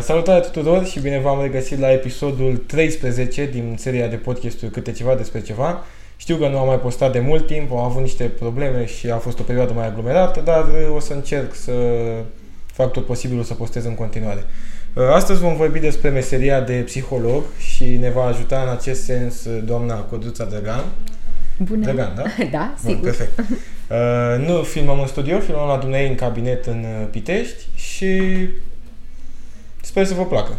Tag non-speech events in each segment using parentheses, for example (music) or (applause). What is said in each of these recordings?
salutare tuturor și bine v-am regăsit la episodul 13 din seria de podcasturi Câte ceva despre ceva. Știu că nu am mai postat de mult timp, am avut niște probleme și a fost o perioadă mai aglomerată, dar o să încerc să fac tot posibilul să postez în continuare. Uh, astăzi vom vorbi despre meseria de psiholog și ne va ajuta în acest sens doamna Codruța Drăgan. Bună! Drăgan, da? (laughs) Da, Bun, sigur. perfect. (laughs) Uh, nu filmăm în studio, filmăm la dumneavoastră în cabinet în uh, Pitești și sper să vă placă.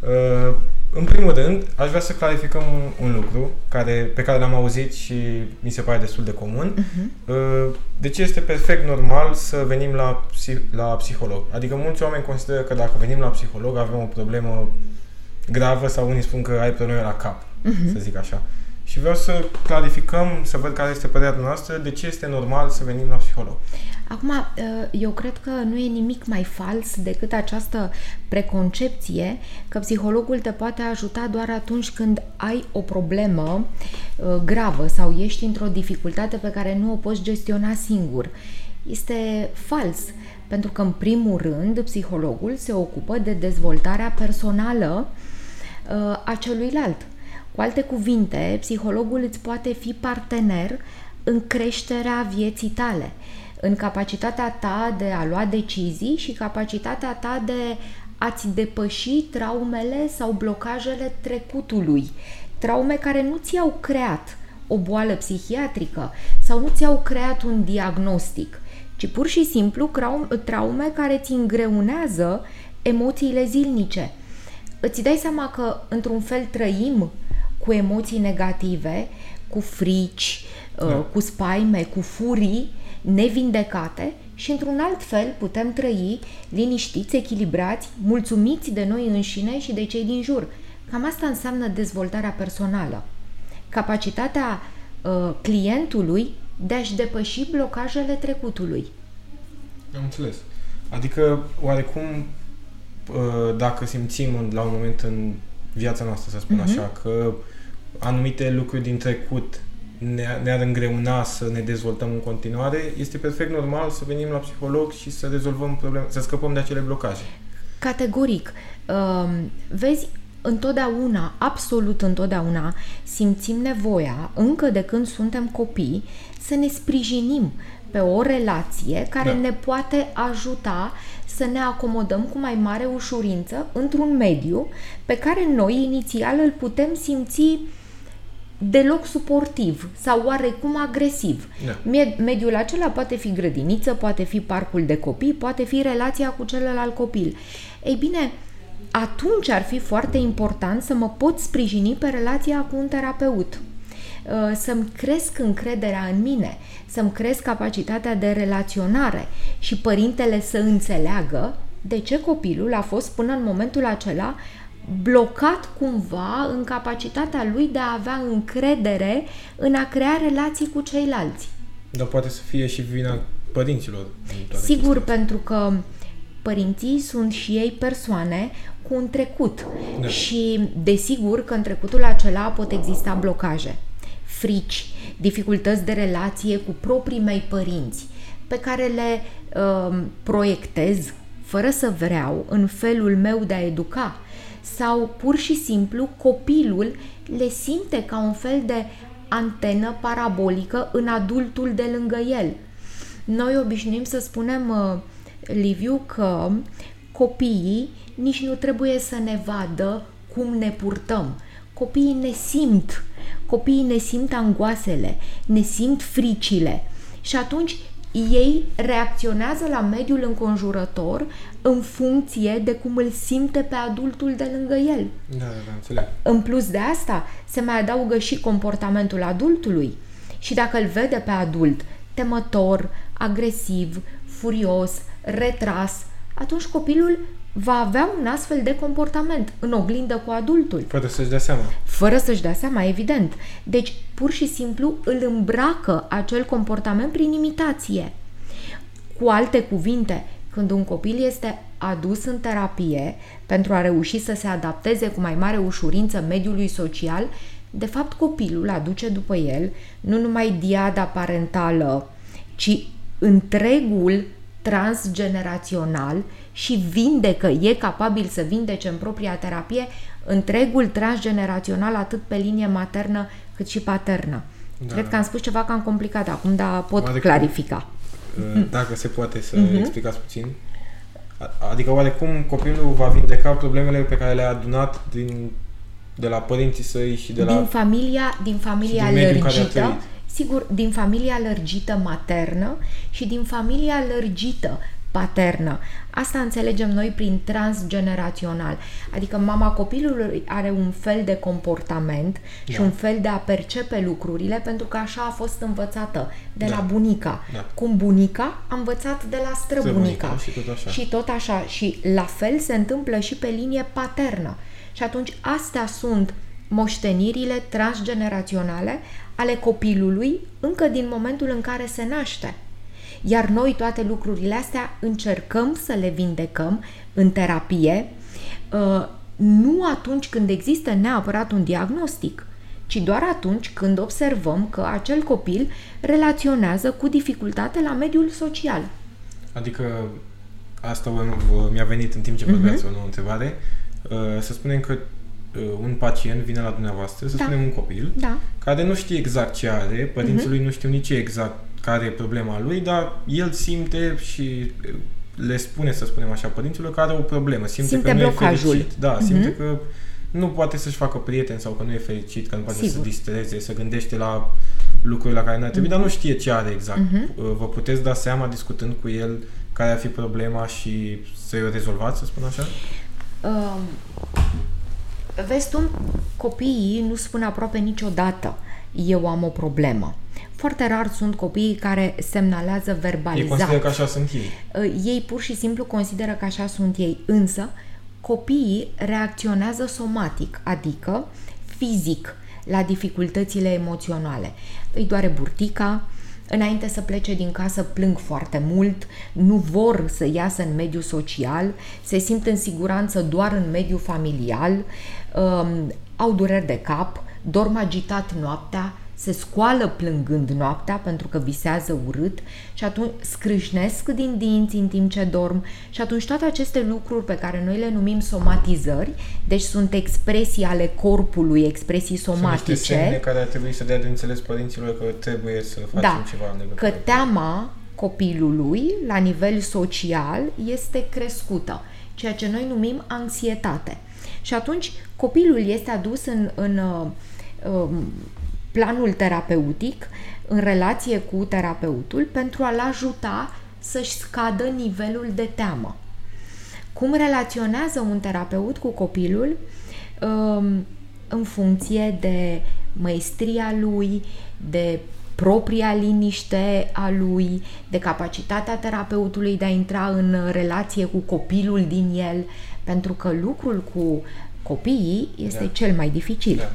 Uh, în primul rând, aș vrea să clarificăm un, un lucru care, pe care l-am auzit și mi se pare destul de comun. Uh-huh. Uh, de ce este perfect normal să venim la, psi- la psiholog? Adică mulți oameni consideră că dacă venim la psiholog avem o problemă gravă sau unii spun că ai probleme la cap, Mhm. să zic așa. Și vreau să clarificăm, să văd care este părerea noastră, de ce este normal să venim la psiholog. Acum, uh, eu cred că nu e nimic mai fals decât această preconcepție că psihologul te poate ajuta doar atunci când ai o problemă uh, gravă sau ești într-o dificultate pe care nu o poți gestiona singur. Este fals, pentru că, în primul rând, psihologul se ocupă de dezvoltarea personală uh, a celuilalt. Cu alte cuvinte, psihologul îți poate fi partener în creșterea vieții tale, în capacitatea ta de a lua decizii și capacitatea ta de a-ți depăși traumele sau blocajele trecutului. Traume care nu ți-au creat o boală psihiatrică sau nu ți-au creat un diagnostic, ci pur și simplu crau- traume care ți îngreunează emoțiile zilnice. Îți dai seama că, într-un fel, trăim cu emoții negative, cu frici, Da. uh, cu spaime, cu furii nevindecate și, într-un alt fel, putem trăi liniștiți, echilibrați, mulțumiți de noi înșine și de cei din jur. Cam asta înseamnă dezvoltarea personală. Capacitatea uh, clientului de a-și depăși blocajele trecutului. Am înțeles. Adică, oarecum, uh, dacă simțim în- la un moment în viața noastră, să spun Mhm. așa, că anumite lucruri din trecut ne- ne-ar îngreuna să ne dezvoltăm în continuare, este perfect normal să venim la psiholog și să rezolvăm probleme, să scăpăm de acele blocaje. Categoric. Um, Vezi, întotdeauna, absolut întotdeauna, simțim nevoia, încă de când suntem copii, să ne sprijinim pe o relație care Da. ne poate ajuta să ne acomodăm cu mai mare ușurință într-un mediu pe care noi inițial îl putem simți deloc suportiv sau oarecum agresiv. Da. Mie- Mediul acela poate fi grădiniță, poate fi parcul de copii, poate fi relația cu celălalt copil. Ei bine, atunci ar fi foarte important să mă pot sprijini pe relația cu un terapeut Uh, să-mi cresc încrederea în mine, să-mi cresc capacitatea de relaționare și părintele să înțeleagă de ce copilul a fost până în momentul acela blocat cumva în capacitatea lui de a avea încredere în a crea relații cu ceilalți. Dar poate să fie și vina părinților. în toate Sigur, chestiile astea. pentru că părinții sunt și ei persoane cu un trecut Da. și desigur că în trecutul acela pot exista blocaje, frici, dificultăți de relație cu proprii mei părinți pe care le uh, proiectez fără să vreau în felul meu de a educa sau pur și simplu copilul le simte ca un fel de antenă parabolică în adultul de lângă el. Noi obișnuim să spunem, uh, Liviu, că copiii nici nu trebuie să ne vadă cum ne purtăm. Copiii ne simt, copiii ne simt angoasele, ne simt fricile și atunci ei reacționează la mediul înconjurător în funcție de cum îl simte pe adultul de lângă el. Da, da, da, înțeleg. În plus de asta, se mai adaugă și comportamentul adultului. Și dacă îl vede pe adult temător, agresiv, furios, retras, atunci copilul va avea un astfel de comportament în oglindă cu adultul, Fără să-și dea seama. fără să-și dea seama, evident. Deci, pur și simplu, îl îmbracă acel comportament prin imitație. Cu alte cuvinte, când un copil este adus în terapie pentru a reuși să se adapteze cu mai mare ușurință mediului social, de fapt copilul aduce după el nu numai diada parentală, ci întregul transgenerațional și vindecă, e capabil să vindece în propria terapie întregul transgenerațional atât pe linie maternă cât și paternă. Da. Cred că am spus ceva cam complicat acum, dar pot adică, clarifica. Uh, dacă se poate să uh-huh. explicați puțin. Adică oarecum copilul va vindeca problemele pe care le-a adunat din, de la părinții săi și de din la... Familia, din familia din lărgită, sigur, din familia lărgită maternă și din familia lărgită paternă. Asta înțelegem noi prin transgenerațional. Adică mama copilului are un fel de comportament da. și un fel de a percepe lucrurile pentru că așa a fost învățată de da. la bunica. Da. Cum bunica a învățat de la străbunica. Și tot așa. Și tot așa. Și la fel se întâmplă și pe linie paternă. Și atunci astea sunt moștenirile transgeneraționale ale copilului încă din momentul în care se naște. Iar noi toate lucrurile astea încercăm să le vindecăm în terapie, uh, nu atunci când există neapărat un diagnostic, ci doar atunci când observăm că acel copil relaționează cu dificultate la mediul social. Adică asta mi-a venit în timp ce vorbeați uh-huh. o nouă întrebare. Uh, să spunem că uh, un pacient vine la dumneavoastră, să da. spunem un copil, da. care nu știe exact ce are, părinții uh-huh. lui nu știu nici exact care e problema lui, dar el simte și le spune, să spunem așa, părinților că are o problemă. Simte, simte că nu blocajul. e fericit. Da, mm-hmm. simte că nu poate să-și facă prieteni sau că nu e fericit, că nu poate Sigur. să se distreze, să gândește la lucruri la care nu ar trebui, mm-hmm. dar nu știe ce are exact. Mm-hmm. Vă puteți da seama, discutând cu el, care ar fi problema și să-i o rezolvați, să spun așa? Um, vezi tu, copiii nu spun aproape niciodată eu am o problemă. Foarte rar sunt copiii care semnalează verbalizat. Ei consideră că așa sunt ei. Uh, ei pur și simplu consideră că așa sunt ei, însă copiii reacționează somatic, adică fizic, la dificultățile emoționale. Îi doare burtica, înainte să plece din casă plâng foarte mult, nu vor să iasă în mediul social, se simt în siguranță doar în mediul familial, um, au dureri de cap, dorm agitat noaptea, se scoală plângând noaptea pentru că visează urât și atunci scrâșnesc din dinți în timp ce dorm și atunci toate aceste lucruri pe care noi le numim somatizări, deci sunt expresii ale corpului, expresii somatice. Sunt semne care ar trebui să dea de înțeles părinților că trebuie să facem da, ceva în că teama copilului la nivel social este crescută, ceea ce noi numim anxietate. Și atunci copilul este adus în, în uh, planul terapeutic în relație cu terapeutul pentru a-l ajuta să-și scadă nivelul de teamă. Cum relaționează un terapeut cu copilul? Um, în funcție de maestria lui, de propria liniște a lui, de capacitatea terapeutului de a intra în relație cu copilul din el, pentru că lucrul cu copiii este da. cel mai dificil. Da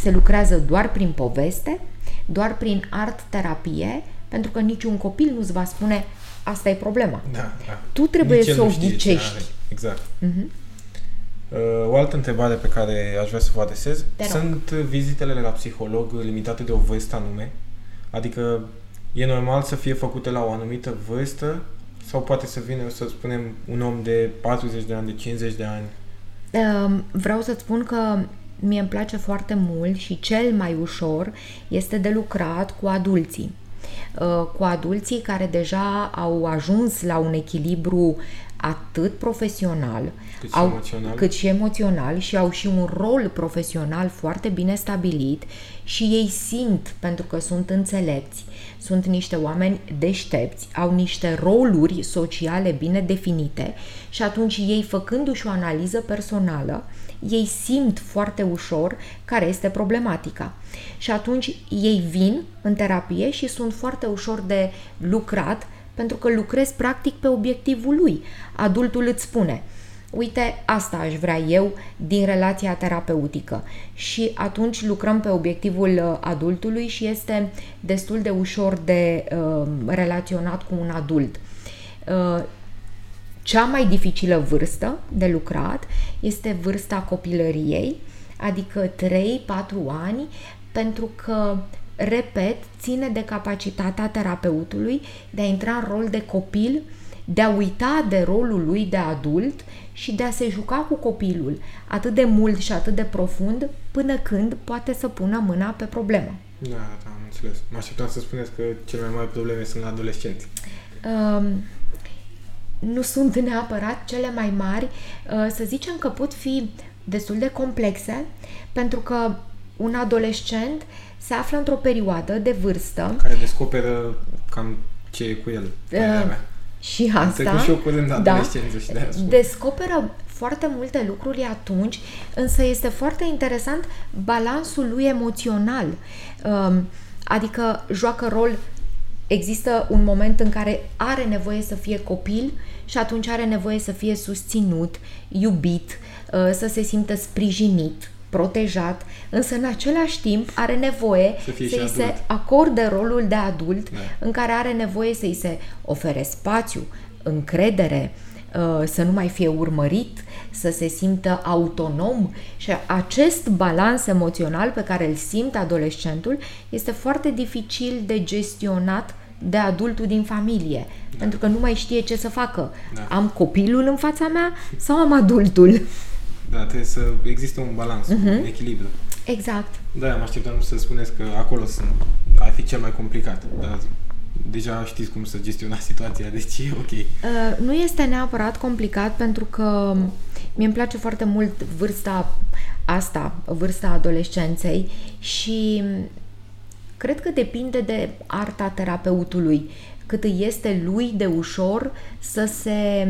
se lucrează doar prin poveste, doar prin art-terapie, pentru că niciun copil nu-ți va spune asta e problema. Da, da. Tu trebuie Nici să o ghicești. Exact. Uh-huh. O altă întrebare pe care aș vrea să vă adresez. Sunt vizitele la psiholog limitate de o vârstă anume? Adică e normal să fie făcute la o anumită vârstă sau poate să vină, să spunem, un om de 40 de ani, de 50 de ani? Vreau să-ți spun că mie îmi place foarte mult și cel mai ușor este de lucrat cu adulții. Uh, cu adulții care deja au ajuns la un echilibru atât profesional cât și, au, emoțional. cât și emoțional și au și un rol profesional foarte bine stabilit și ei simt, pentru că sunt înțelepți, sunt niște oameni deștepți, au niște roluri sociale bine definite și atunci ei făcându-și o analiză personală, ei simt foarte ușor care este problematica. Și atunci ei vin în terapie și sunt foarte ușor de lucrat pentru că lucrez practic pe obiectivul lui. Adultul îți spune, uite, asta aș vrea eu din relația terapeutică. Și atunci lucrăm pe obiectivul uh, adultului și este destul de ușor de uh, relaționat cu un adult. Uh, cea mai dificilă vârstă de lucrat este vârsta copilăriei, adică 3-4 ani, pentru că, repet, ține de capacitatea terapeutului de a intra în rol de copil de a uita de rolul lui de adult și de a se juca cu copilul atât de mult și atât de profund până când poate să pună mâna pe problemă. Da, da, am înțeles. Mă așteptam să spuneți că cele mai mari probleme sunt la adolescenți. Um, nu sunt neapărat cele mai mari, uh, să zicem că pot fi destul de complexe, pentru că un adolescent se află într-o perioadă de vârstă care descoperă cam ce e cu el. Uh, și asta. Am și eu curând da, și de Descoperă foarte multe lucruri atunci, însă este foarte interesant balansul lui emoțional. Um, adică joacă rol există un moment în care are nevoie să fie copil și atunci are nevoie să fie susținut, iubit, uh, să se simtă sprijinit, protejat, însă în același timp are nevoie să să-i se acorde rolul de adult da. în care are nevoie să-i se ofere spațiu, încredere, uh, să nu mai fie urmărit, să se simtă autonom și acest balans emoțional pe care îl simte adolescentul este foarte dificil de gestionat de adultul din familie, da. pentru că nu mai știe ce să facă. Da. Am copilul în fața mea sau am adultul? Da, trebuie să există un balans, uh-huh. un echilibru. Exact. Da, mă așteptam să spuneți că acolo sunt, ar fi cel mai complicat, dar deja știți cum să gestionați situația, deci e ok. Uh, nu este neapărat complicat pentru că mie îmi place foarte mult vârsta asta, vârsta adolescenței și cred că depinde de arta terapeutului, cât îi este lui de ușor să se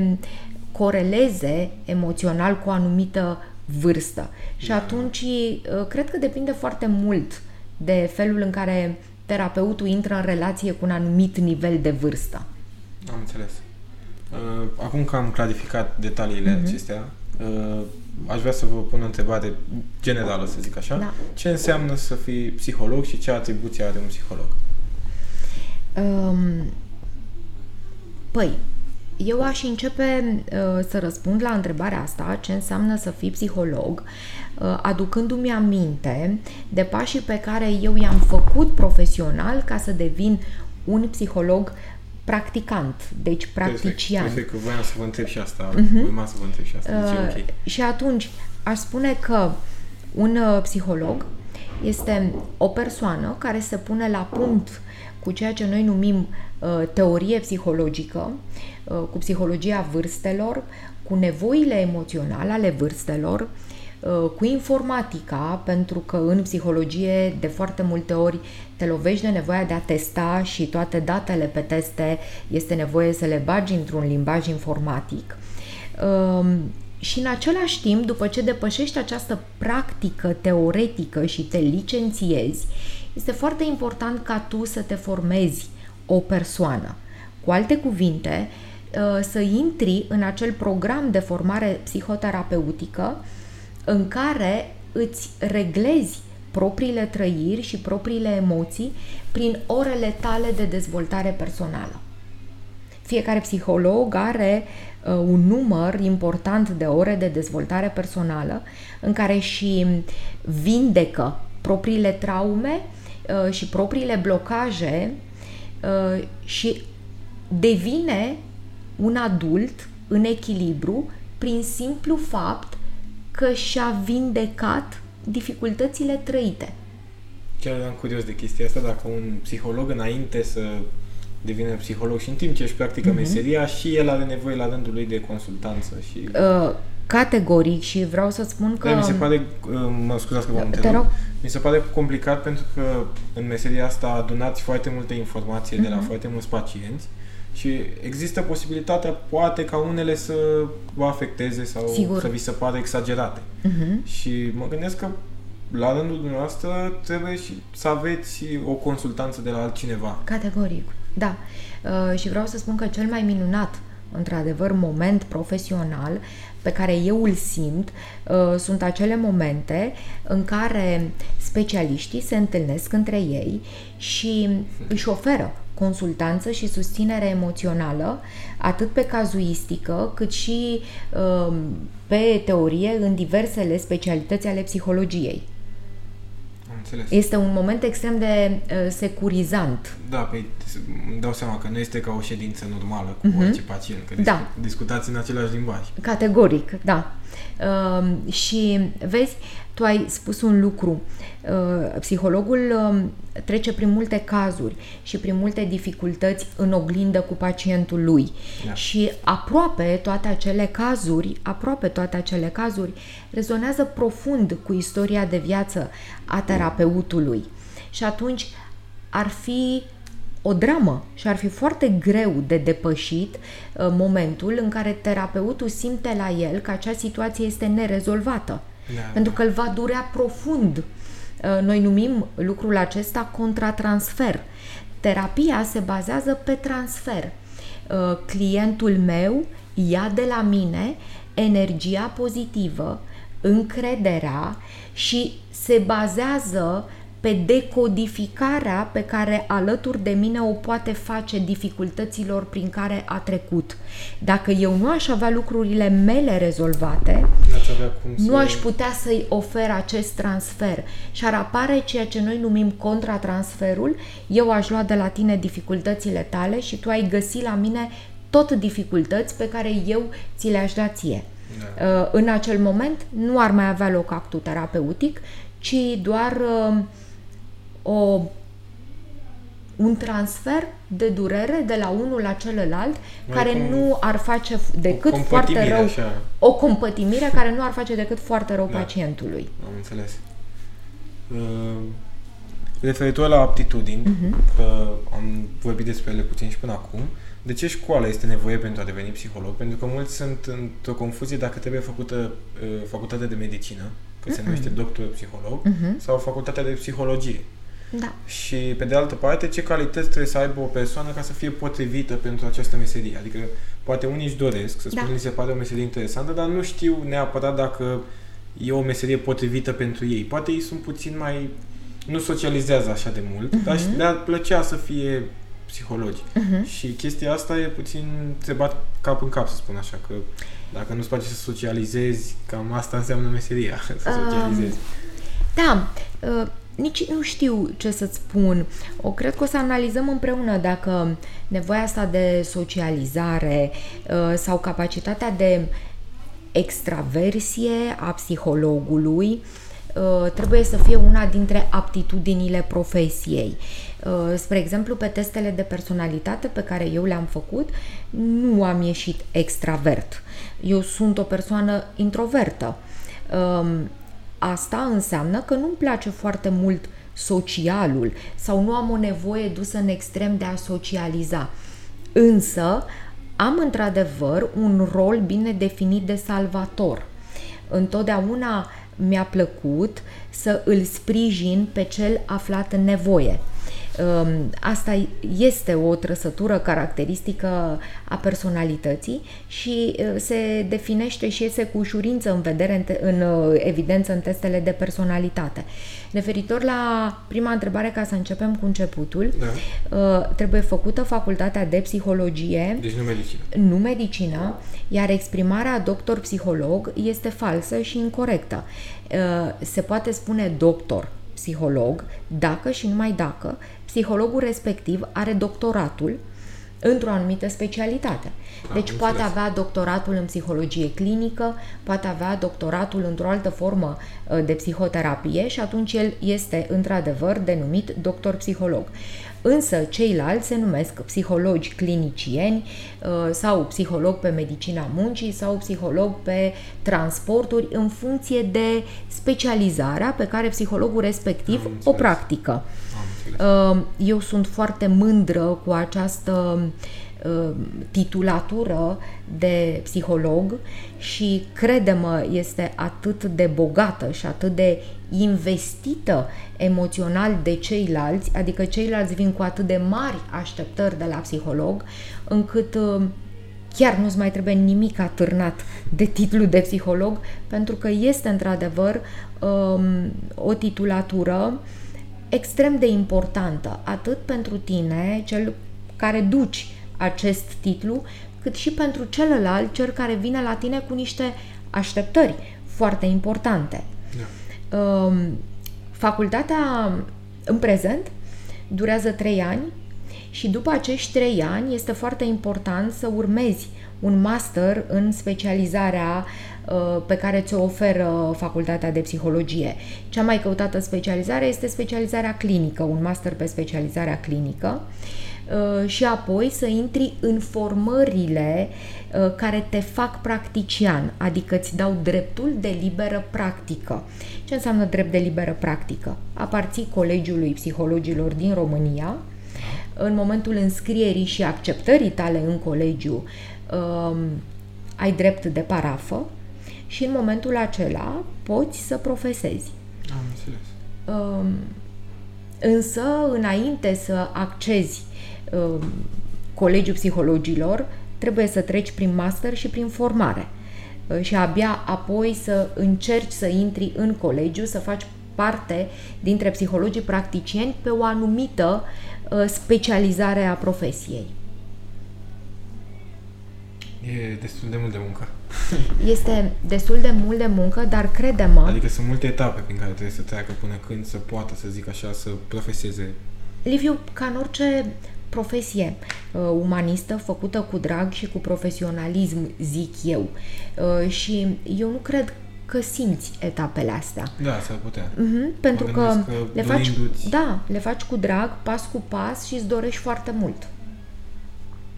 coreleze emoțional cu o anumită vârstă. Și da. atunci uh, cred că depinde foarte mult de felul în care terapeutul intră în relație cu un anumit nivel de vârstă. Am înțeles. Uh, acum că am clarificat detaliile uh-huh. acestea, uh, aș vrea să vă pun o întrebare generală, să zic așa. Da. Ce înseamnă să fii psiholog și ce atribuție are un psiholog? Um, păi, eu aș începe uh, să răspund la întrebarea asta, ce înseamnă să fii psiholog, uh, aducându-mi aminte de pașii pe care eu i-am făcut profesional ca să devin un psiholog practicant, deci practician. Perfect, că voiam să vă întreb și asta, uh-huh. urma să vă întreb și asta, deci uh, okay. Și atunci, aș spune că un uh, psiholog este o persoană care se pune la punct cu ceea ce noi numim uh, teorie psihologică, uh, cu psihologia vârstelor, cu nevoile emoționale ale vârstelor, uh, cu informatica, pentru că în psihologie de foarte multe ori te lovești de nevoia de a testa și toate datele pe teste este nevoie să le bagi într-un limbaj informatic. Um, și în același timp, după ce depășești această practică teoretică și te licențiezi, este foarte important ca tu să te formezi o persoană. Cu alte cuvinte, uh, să intri în acel program de formare psihoterapeutică în care îți reglezi propriile trăiri și propriile emoții prin orele tale de dezvoltare personală. Fiecare psiholog are uh, un număr important de ore de dezvoltare personală în care și vindecă propriile traume uh, și propriile blocaje uh, și devine un adult în echilibru prin simplu fapt că și-a vindecat dificultățile trăite. Chiar eram curios de chestia asta, dacă un psiholog înainte să devină psiholog și în timp ce își practică uh-huh. meseria și el are nevoie la rândul lui de consultanță și... Uh, categoric și vreau să spun că... Da, mi se pare, uh, mă scuzați că vă întrerup, mi se pare complicat pentru că în meseria asta adunați foarte multe informații uh-huh. de la mhm. foarte mulți pacienți și există posibilitatea, poate, ca unele să vă afecteze sau Sigur. să vi se pare exagerate. Uh-huh. Și mă gândesc că la rândul dumneavoastră trebuie și să aveți o consultanță de la altcineva. Categoric, da. Uh, și vreau să spun că cel mai minunat într-adevăr, moment profesional pe care eu îl simt uh, sunt acele momente în care specialiștii se întâlnesc între ei și își oferă consultanță și susținere emoțională, atât pe cazuistică, cât și uh, pe teorie în diversele specialități ale psihologiei. înțeles. Este un moment extrem de uh, securizant. Da, pe, îmi dau seama că nu este ca o ședință normală cu uh-huh. orice pacient, că Da. discu- discutați în același limbaj. Categoric, da. Uh, și vezi, tu ai spus un lucru. Uh, psihologul uh, trece prin multe cazuri și prin multe dificultăți în oglindă cu pacientul lui. Da. Și aproape toate acele cazuri, aproape toate acele cazuri rezonează profund cu istoria de viață a terapeutului. Și atunci ar fi o dramă și ar fi foarte greu de depășit uh, momentul în care terapeutul simte la el că acea situație este nerezolvată. Da. Pentru că îl va durea profund. Uh, Noi numim lucrul acesta contratransfer. Terapia se bazează pe transfer. Uh, Clientul meu ia de la mine energia pozitivă, încrederea și se bazează pe decodificarea pe care alături de mine o poate face dificultăților prin care a trecut. Dacă eu nu aș avea lucrurile mele rezolvate, N-ați avea cum să... nu aș putea să-i ofer acest transfer și ar apare ceea ce noi numim contratransferul. Eu aș lua de la tine dificultățile tale și tu ai găsi la mine tot dificultăți pe care eu ți le-aș da ție. Da. Uh, În acel moment nu ar mai avea loc actul terapeutic, ci doar uh, o un transfer de durere de la unul la celălalt, Mai care cum- nu ar face f- decât foarte compătimire, rău așa. o compătimire care nu ar face decât foarte rău Da. pacientului. Am înțeles. Uh, referitor la aptitudini, Mhm. că am vorbit despre ele puțin și până acum, de ce școală este nevoie pentru a deveni psiholog? Pentru că mulți sunt într-o confuzie dacă trebuie făcută uh, facultatea de medicină, că se numește doctor psiholog, Mhm. sau facultatea de psihologie. Da. Și, pe de altă parte, ce calități trebuie să aibă o persoană ca să fie potrivită pentru această meserie. Adică, poate unii își doresc, să Da. spunem, li se pare o meserie interesantă, dar nu știu neapărat dacă e o meserie potrivită pentru ei. Poate ei sunt puțin mai... nu socializează așa de mult, Mhm. dar și le-ar plăcea să fie psihologi. Și chestia asta e puțin... se bat cap în cap, să spun așa, că dacă nu-ți place să socializezi, cam asta înseamnă meseria, (laughs) să Um, socializezi. Da, uh, nici nu știu ce să-ți spun. O cred că o să analizăm împreună dacă nevoia asta de socializare uh, sau capacitatea de extraversie a psihologului uh, trebuie să fie una dintre aptitudinile profesiei. Uh, Spre exemplu, pe testele de personalitate pe care eu le-am făcut, nu am ieșit extravert. Eu sunt o persoană introvertă. Um, Asta înseamnă că nu-mi place foarte mult socialul sau nu am o nevoie dusă în extrem de a socializa. Însă am într-adevăr un rol bine definit de salvator. Întotdeauna mi-a plăcut să îl sprijin pe cel aflat în nevoie. Um, Asta este o trăsătură caracteristică a personalității și uh, se definește și iese cu ușurință în vedere, în, te- în uh, evidență în testele de personalitate. Referitor la prima întrebare, ca să începem cu începutul, Da. uh, trebuie făcută facultatea de psihologie Deci nu medicină. nu medicină, iar exprimarea doctor-psiholog este falsă și incorrectă. Uh, Se poate spune doctor psiholog dacă și numai dacă psihologul respectiv are doctoratul într-o anumită specialitate. Am Deci poate înțeles. avea doctoratul în psihologie clinică, poate avea doctoratul într-o altă formă uh, de psihoterapie și atunci el este într-adevăr denumit doctor psiholog. Însă ceilalți se numesc psihologi clinicieni uh, sau psiholog pe medicina muncii sau psiholog pe transporturi în funcție de specializarea pe care psihologul respectiv Am o înțeles. practică. Am înțeles. Uh, Eu sunt foarte mândră cu această uh, titulatură de psiholog și crede-mă, este atât de bogată și atât de investită emoțional de ceilalți, adică ceilalți vin cu atât de mari așteptări de la psiholog, încât uh, chiar nu-ți mai trebuie nimic atârnat de titlu de psiholog, pentru că este într-adevăr um, o titulatură extrem de importantă, atât pentru tine, cel care duci acest titlu, cât și pentru celălalt, cel care vine la tine cu niște așteptări foarte importante. Da. Um, Facultatea, în prezent, durează 3 ani și după acești 3 ani este foarte important să urmezi un master în specializarea uh, pe care ți-o oferă Facultatea de Psihologie. Cea mai căutată specializare este specializarea clinică, un master pe specializarea clinică uh, și apoi să intri în formările uh, care te fac practician, adică îți dau dreptul de liberă practică. Ce înseamnă drept de liberă practică? Aparții Colegiului Psihologilor din România, în momentul înscrierii și acceptării tale în colegiu um, ai drept de parafă și în momentul acela poți să profesezi. Am înțeles. Um, însă, înainte să accezi um, colegiul psihologilor, trebuie să treci prin master și prin formare. Uh, și abia apoi să încerci să intri în colegiu, să faci parte dintre psihologii practicieni pe o anumită uh, specializare a profesiei. E destul de mult de muncă. Este destul de mult de muncă, dar crede-mă... Adică sunt multe etape prin care trebuie să treacă până când să poată, să zic așa, să profeseze. Liviu, ca în orice profesie uh, umanistă făcută cu drag și cu profesionalism, zic eu. Uh, și eu nu cred că simți etapele astea. Da, s-ar putea. Uh-huh, pentru Mă că, gândesc că le faci, dorindu-ți- da, le faci cu drag, pas cu pas și îți dorești foarte mult.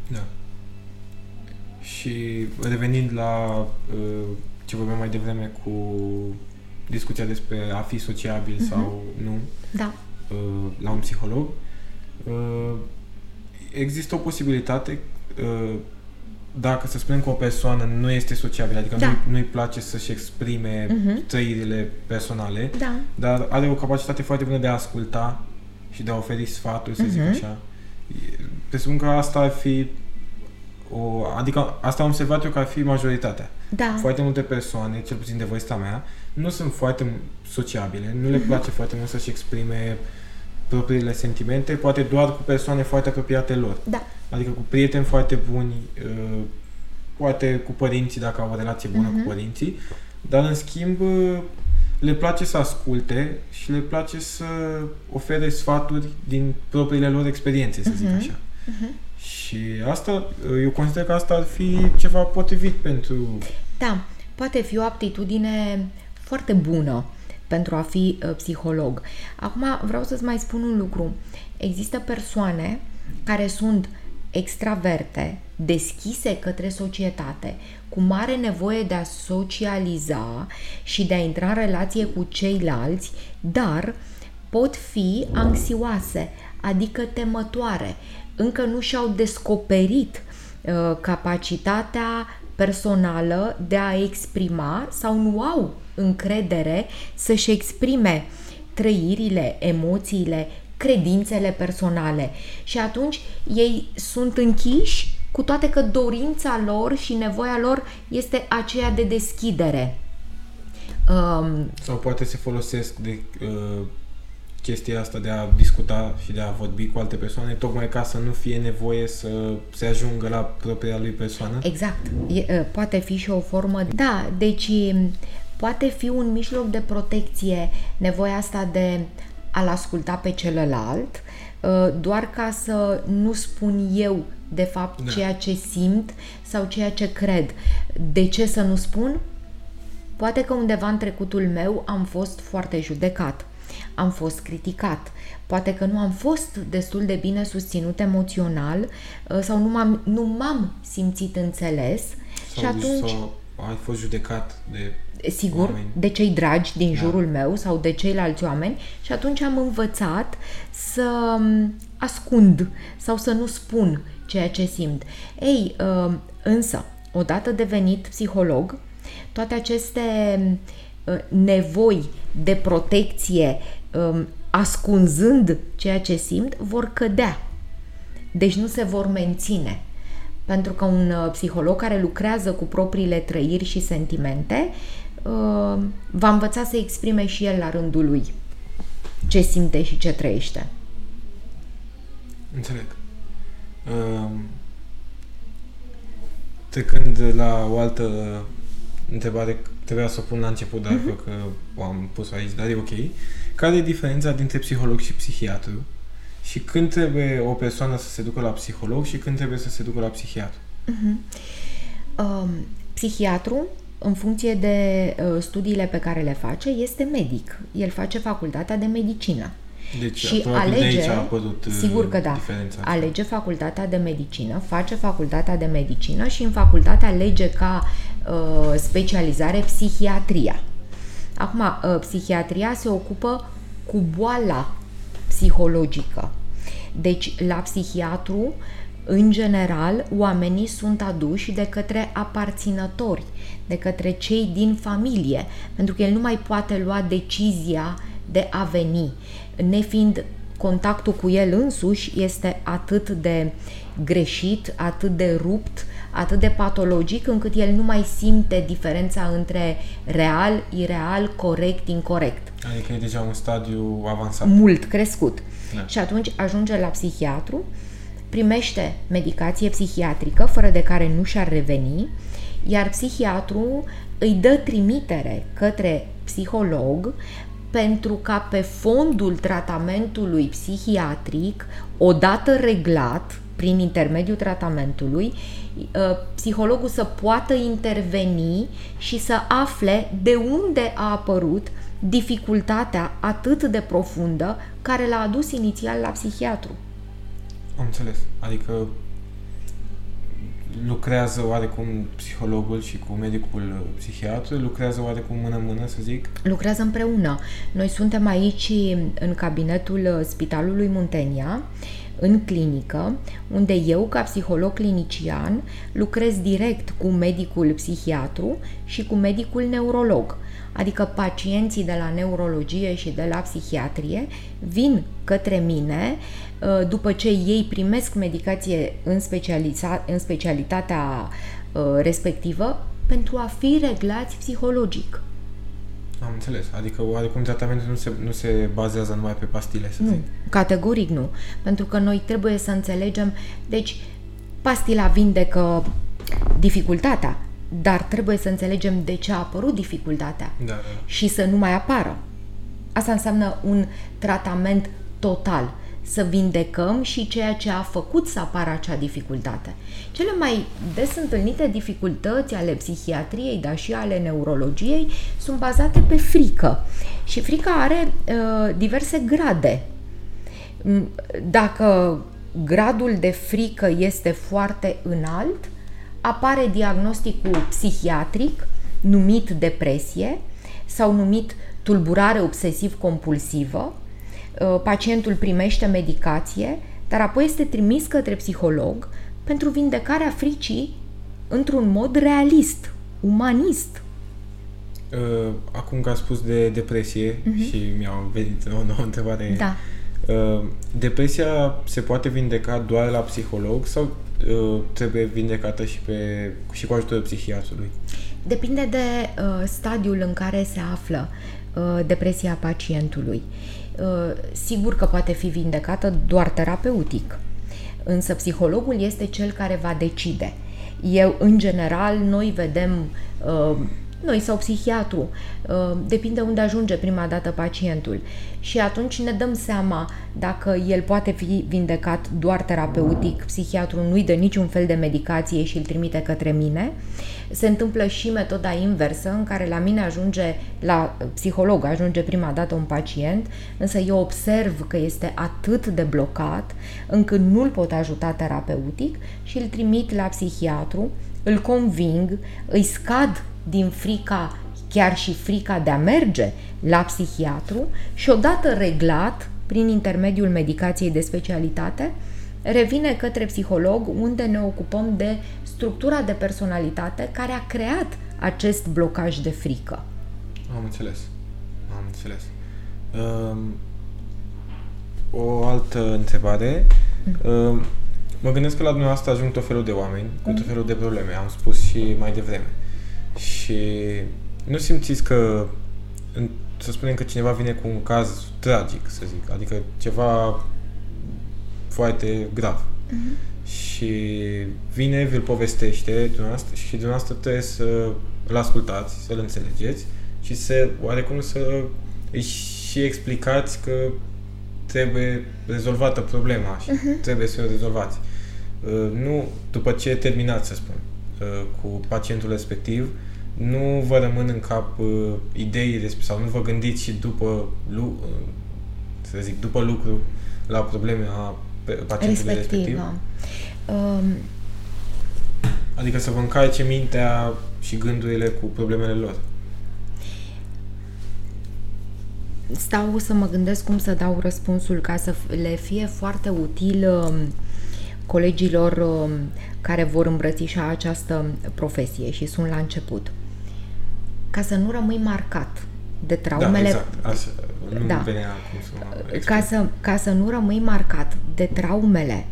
Da. Și revenind la uh, ce vorbeam mai devreme cu discuția despre a fi sociabil Mhm. sau nu Da. uh, la un psiholog, uh, există o posibilitate uh, dacă să spunem că o persoană nu este sociabilă, adică Da. nu, nu-i place să-și exprime Mhm. trăirile personale, Da. dar are o capacitate foarte bună de a asculta și de a oferi sfaturi, să zic Mhm. așa. E- Presupun că asta ar fi o, adică asta am observat eu că ar fi majoritatea. Da. Foarte multe persoane, cel puțin de vârsta mea, nu sunt foarte sociabile, nu le Mhm. place foarte mult să-și exprime propriile sentimente, poate doar cu persoane foarte apropiate lor. Da. Adică cu prieteni foarte buni, uh, poate cu părinții dacă au o relație bună Mhm. cu părinții, dar în schimb uh, le place să asculte și le place să ofere sfaturi din propriile lor experiențe, să zic Mhm. așa. Mhm. Și asta, uh, eu consider că asta ar fi ceva potrivit pentru... Da, poate fi o aptitudine foarte bună pentru a fi uh, psiholog. Acum vreau să-ți mai spun un lucru. Există persoane care sunt extraverte, deschise către societate, cu mare nevoie de a socializa și de a intra în relație cu ceilalți, dar pot fi anxioase, adică temătoare. Încă nu și-au descoperit uh, capacitatea personală de a exprima sau nu au încredere să-și exprime trăirile, emoțiile, credințele personale. Și atunci ei sunt închiși, cu toate că dorința lor și nevoia lor este aceea de deschidere. Um, Sau poate se folosesc de uh, chestia asta de a discuta și de a vorbi cu alte persoane, tocmai ca să nu fie nevoie să se ajungă la propria lui persoană. Exact. E, uh, poate fi și o formă. Da, deci m, poate fi un mijloc de protecție nevoia asta de a-l asculta pe celălalt, uh, doar ca să nu spun eu de fapt Da. ceea ce simt sau ceea ce cred. De ce să nu spun? Poate că undeva în trecutul meu am fost foarte judecat, am fost criticat, poate că nu am fost destul de bine susținut emoțional uh, sau nu m-am, nu m-am simțit înțeles și atunci, sau ai fost judecat de sigur, oameni. de cei dragi din Da. jurul meu sau de ceilalți oameni și atunci am învățat să m, ascund sau să nu spun ceea ce simt. Ei, uh, însă, odată devenit psiholog, toate aceste uh, nevoi de protecție um, ascunzând ceea ce simt vor cădea. Deci nu se vor menține. Pentru că un uh, psiholog care lucrează cu propriile trăiri și sentimente uh, va învăța să exprime și el la rândul lui ce simte și ce trăiește. Înțeleg. Um, trecând la o altă întrebare trebuia să o pun la început, dar uh-huh. că o am pus aici, dar e ok. Care e diferența dintre psiholog și psihiatru? Și când trebuie o persoană să se ducă la psiholog și când trebuie să se ducă la psihiatru? Uh-huh. Um, psihiatru, în funcție de uh, studiile pe care le face, este medic. El face facultatea de medicină. Deci, și alege, alege, de aici a apărut uh, sigur că da, diferența asta. alege facultatea de medicină, face facultatea de medicină și în facultate alege ca uh, specializare psihiatria. Acum, uh, psihiatria se ocupă cu boala psihologică. Deci, la psihiatru, în general, oamenii sunt aduși de către aparținători, de către cei din familie, pentru că el nu mai poate lua decizia de a veni, nefiind contactul cu el însuși este atât de greșit, atât de rupt, atât de patologic, încât el nu mai simte diferența între real, ireal, corect, incorrect. Adică e deja un stadiu avansat. Mult crescut. Da. Și atunci ajunge la psihiatru, primește medicație psihiatrică, fără de care nu și-ar reveni, iar psihiatru îi dă trimitere către psiholog pentru ca pe fondul tratamentului psihiatric, odată reglat prin intermediul tratamentului, ă, psihologul să poată interveni și să afle de unde a apărut dificultatea atât de profundă care l-a adus inițial la psihiatru. Am înțeles. Adică lucrează oarecum psihologul și cu medicul psihiatru, lucrează oarecum mână-mână, să zic? Lucrează împreună. Noi suntem aici în cabinetul Spitalului Muntenia, în clinică, unde eu, ca psiholog clinician, lucrez direct cu medicul psihiatru și cu medicul neurolog. Adică pacienții de la neurologie și de la psihiatrie vin către mine uh, după ce ei primesc medicație în, specializa- în specialitatea uh, respectivă pentru a fi reglați psihologic. Am înțeles. Adică oarecum tratamentul nu se, nu se bazează numai pe pastile, să Nu, zic. categoric nu. Pentru că noi trebuie să înțelegem, deci pastila vindecă dificultatea, dar trebuie să înțelegem de ce a apărut dificultatea Da, da. și să nu mai apară. Asta înseamnă un tratament total, să vindecăm și ceea ce a făcut să apară acea dificultate. Cele mai des întâlnite dificultăți ale psihiatriei, dar și ale neurologiei, sunt bazate pe frică. Și frica are uh, diverse grade. Mm, Dacă gradul de frică este foarte înalt, apare diagnosticul psihiatric numit depresie sau numit tulburare obsesiv-compulsivă. Uh, Pacientul primește medicație, dar apoi este trimis către psiholog pentru vindecarea fricii într-un mod realist, umanist. Uh, Acum că a spus de depresie și mi-a venit o nouă (laughs) întrebare. Mhm. Da. Uh, Depresia se poate vindeca doar la psiholog sau uh, trebuie vindecată și, pe, și cu ajutorul psihiatrului? Depinde de uh, stadiul în care se află uh, depresia pacientului. Uh, sigur că poate fi vindecată doar terapeutic, însă psihologul este cel care va decide. Eu, în general, noi vedem, uh, noi sau psihiatru, uh, depinde unde ajunge prima dată pacientul și atunci ne dăm seama dacă el poate fi vindecat doar terapeutic, psihiatru nu-i dă niciun fel de medicație și îl trimite către mine. Se întâmplă și metoda inversă în care la mine ajunge, la psiholog ajunge prima dată un pacient, însă eu observ că este atât de blocat încât nu-l pot ajuta terapeutic și îl trimit la psihiatru, îl conving, îi scad din frica, chiar și frica de a merge la psihiatru și odată reglat, prin intermediul medicației de specialitate, revine către psiholog unde ne ocupăm de structura de personalitate care a creat acest blocaj de frică. Am înțeles. Am înțeles. Um, o altă întrebare. Um, mă gândesc că la dumneavoastră ajung tot felul de oameni cu tot felul de probleme. Am spus și mai devreme. Și nu simțiți că, în, să spunem că cineva vine cu un caz tragic, să zic, adică ceva foarte grav. Și vine, vi-l povestește dumneavoastră și dumneavoastră trebuie să îl ascultați, să-l înțelegeți și să, oarecum să îi și explicați că trebuie rezolvată problema și uh-huh. trebuie să o rezolvați. Uh, nu după ce terminați, să spun, uh, cu pacientul respectiv, nu vă rămân în cap uh, idei sau nu vă gândiți și după, lu- să zic, după lucru la probleme a pacientului respectiv. respectiv. Um... Adică să vă încalce mintea și gândurile cu problemele lor. Stau să mă gândesc cum să dau răspunsul ca să le fie foarte util um, colegilor um, care vor îmbrățișa această profesie și sunt la început. Ca să nu rămâi marcat de traumele... Da, exact. Așa, nu da. venea acum să ca să, ca să nu rămâi marcat de traumele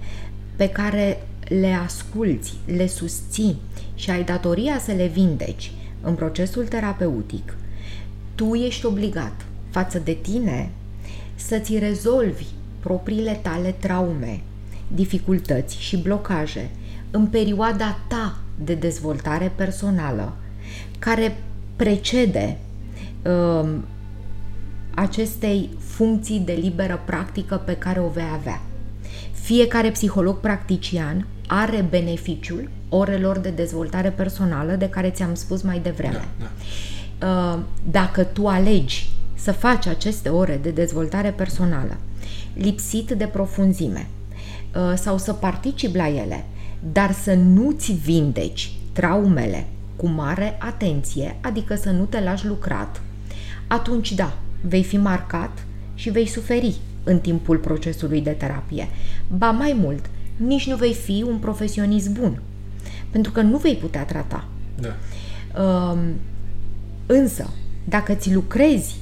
pe care le asculți, le susții și ai datoria să le vindeci în procesul terapeutic, tu ești obligat față de tine să-ți rezolvi propriile tale traume, dificultăți și blocaje în perioada ta de dezvoltare personală, care precede uh, acestei funcții de liberă practică pe care o vei avea. Fiecare psiholog practician are beneficiul orelor de dezvoltare personală de care ți-am spus mai devreme. Da, da. Uh, dacă tu alegi să faci aceste ore de dezvoltare personală lipsit de profunzime uh, sau să participi la ele, dar să nu-ți vindeci traumele cu mare atenție, adică să nu te lași lucrat, atunci da, vei fi marcat și vei suferi în timpul procesului de terapie. Ba mai mult, nici nu vei fi un profesionist bun, pentru că nu vei putea trata. Da. Uh, însă, dacă ți lucrezi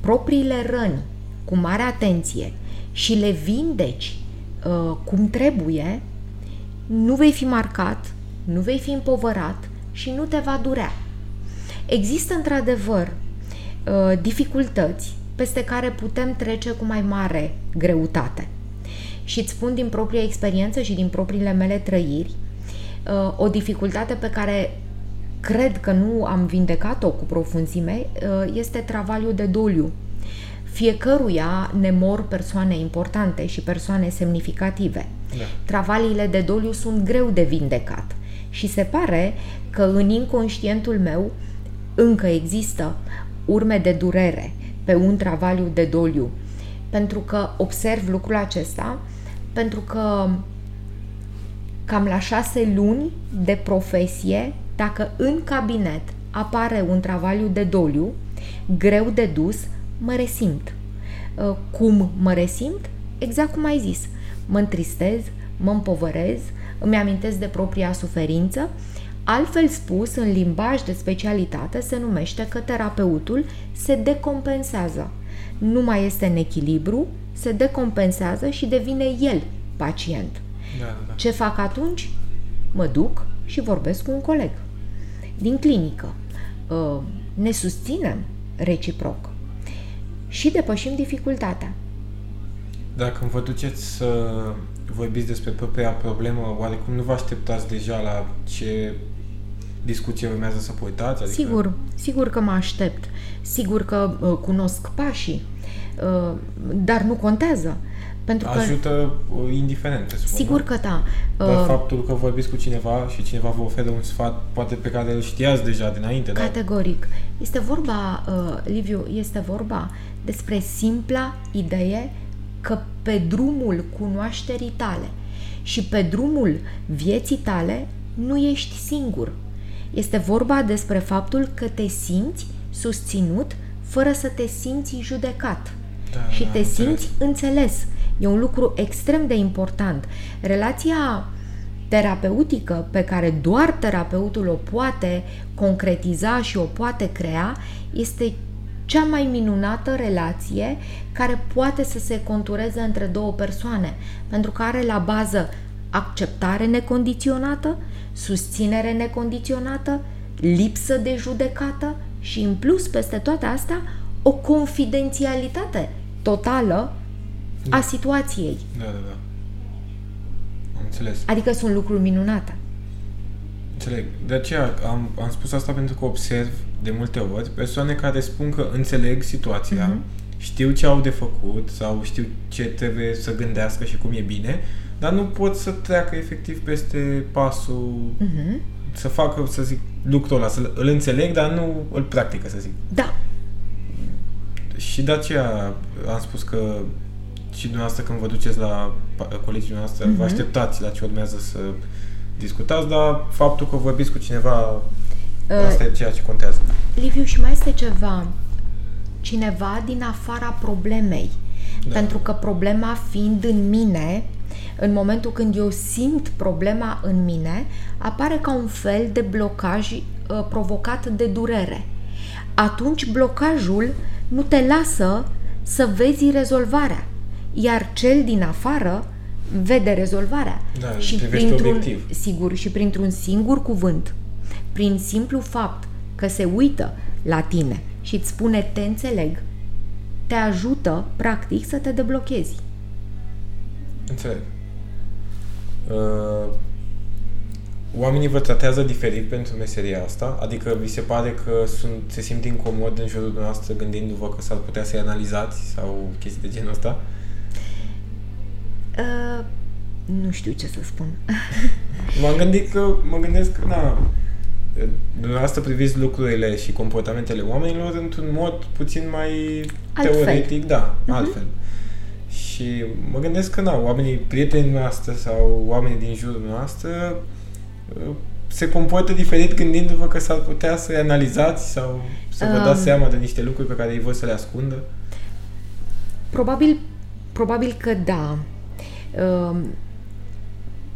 propriile răni cu mare atenție și le vindeci uh, cum trebuie, nu vei fi marcat, nu vei fi împovărat și nu te va durea. Există într-adevăr uh, dificultăți peste care putem trece cu mai mare greutate. Și îți spun din propria experiență și din propriile mele trăiri, uh, o dificultate pe care cred că nu am vindecat-o cu profunzime, uh, este travaliul de doliu. Fiecăruia ne mor persoane importante și persoane semnificative. Da. Travaliile de doliu sunt greu de vindecat și se pare că în inconștientul meu încă există urme de durere pe un travaliu de doliu. Pentru că observ lucrul acesta, pentru că cam la șase luni de profesie dacă în cabinet apare un travaliu de doliu, greu de dus, mă resimt. Uh, cum mă resimt? Exact cum ai zis. Mă întristez, mă împovărez, îmi amintesc de propria suferință. Altfel spus, în limbaj de specialitate se numește că terapeutul se decompensează. Nu mai este în echilibru, se decompensează și devine el pacient. Da, da, da. Ce fac atunci? Mă duc și vorbesc cu un coleg din clinică. Uh, ne susținem reciproc și depășim dificultatea. Dacă vă duceți să vorbiți despre propria problemă, oarecum nu vă așteptați deja la ce discuție urmează să purtați? Adică... Sigur, sigur că mă aștept. Sigur că uh, cunosc pașii, uh, dar nu contează. Pentru că Ajută uh, indiferent, spun, Sigur că da. Dar uh, faptul că vorbiți cu cineva și cineva vă oferă un sfat, poate pe care îl știați deja dinainte. Categoric. Da? Este vorba, uh, Liviu, este vorba despre simpla idee că pe drumul cunoașterii tale și pe drumul vieții tale nu ești singur. Este vorba despre faptul că te simți susținut fără să te simți judecat da, și te simți înțeles. E un lucru extrem de important. Relația terapeutică pe care doar terapeutul o poate concretiza și o poate crea este cea mai minunată relație care poate să se contureze între două persoane, pentru că are la bază acceptare necondiționată, susținere necondiționată, lipsă de judecată și, în plus, peste toate astea, o confidențialitate totală a situației. Da, da, da. Am înțeles. Adică sunt lucruri minunate. Înțeleg. De aceea am, am spus asta pentru că observ de multe ori persoane care spun că înțeleg situația, uh-huh. știu ce au de făcut sau știu ce trebuie să gândească și cum e bine, dar nu pot să treacă efectiv peste pasul, uh-huh. să facă, să zic, lucrul ăla, să îl înțeleg, dar nu îl practică, să zic. Da. Și de aceea am spus că și dumneavoastră când vă duceți la colegii noastre, uh-huh. vă mhm. așteptați la ce urmează să discutați, dar faptul că vorbiți cu cineva, uh, asta e ceea ce contează. Liviu, și mai este ceva. Cineva din afara problemei. Da. Pentru că problema fiind în mine, în momentul când eu simt problema în mine, apare ca un fel de blocaj uh, provocat de durere. Atunci blocajul nu te lasă să vezi rezolvarea, iar cel din afară vede rezolvarea. Da, și printr-un, obiectiv. Sigur, și printr-un singur cuvânt, prin simplu fapt că se uită la tine și îți spune te înțeleg, te ajută, practic, să te deblochezi. Înțeleg. Uh, oamenii vă tratează diferit pentru meseria asta? Adică vi se pare că sunt, se simt incomod în jurul dumneavoastră gândindu-vă că s-ar putea să-i analizați sau chestii de genul ăsta? Uh, nu știu ce să spun. (laughs) M-am gândit că, mă gândesc că, na, dumneavoastră priviți lucrurile și comportamentele oamenilor într-un mod puțin mai altfel. teoretic, da, uh-huh. altfel. Și mă gândesc că, na, oamenii, prietenii noastre sau oamenii din jurul noastră uh, se comportă diferit gândindu-vă că s-ar putea să-i analizați sau să vă dați um, seama de niște lucruri pe care ei vor să le ascundă? Probabil, probabil că da. Um,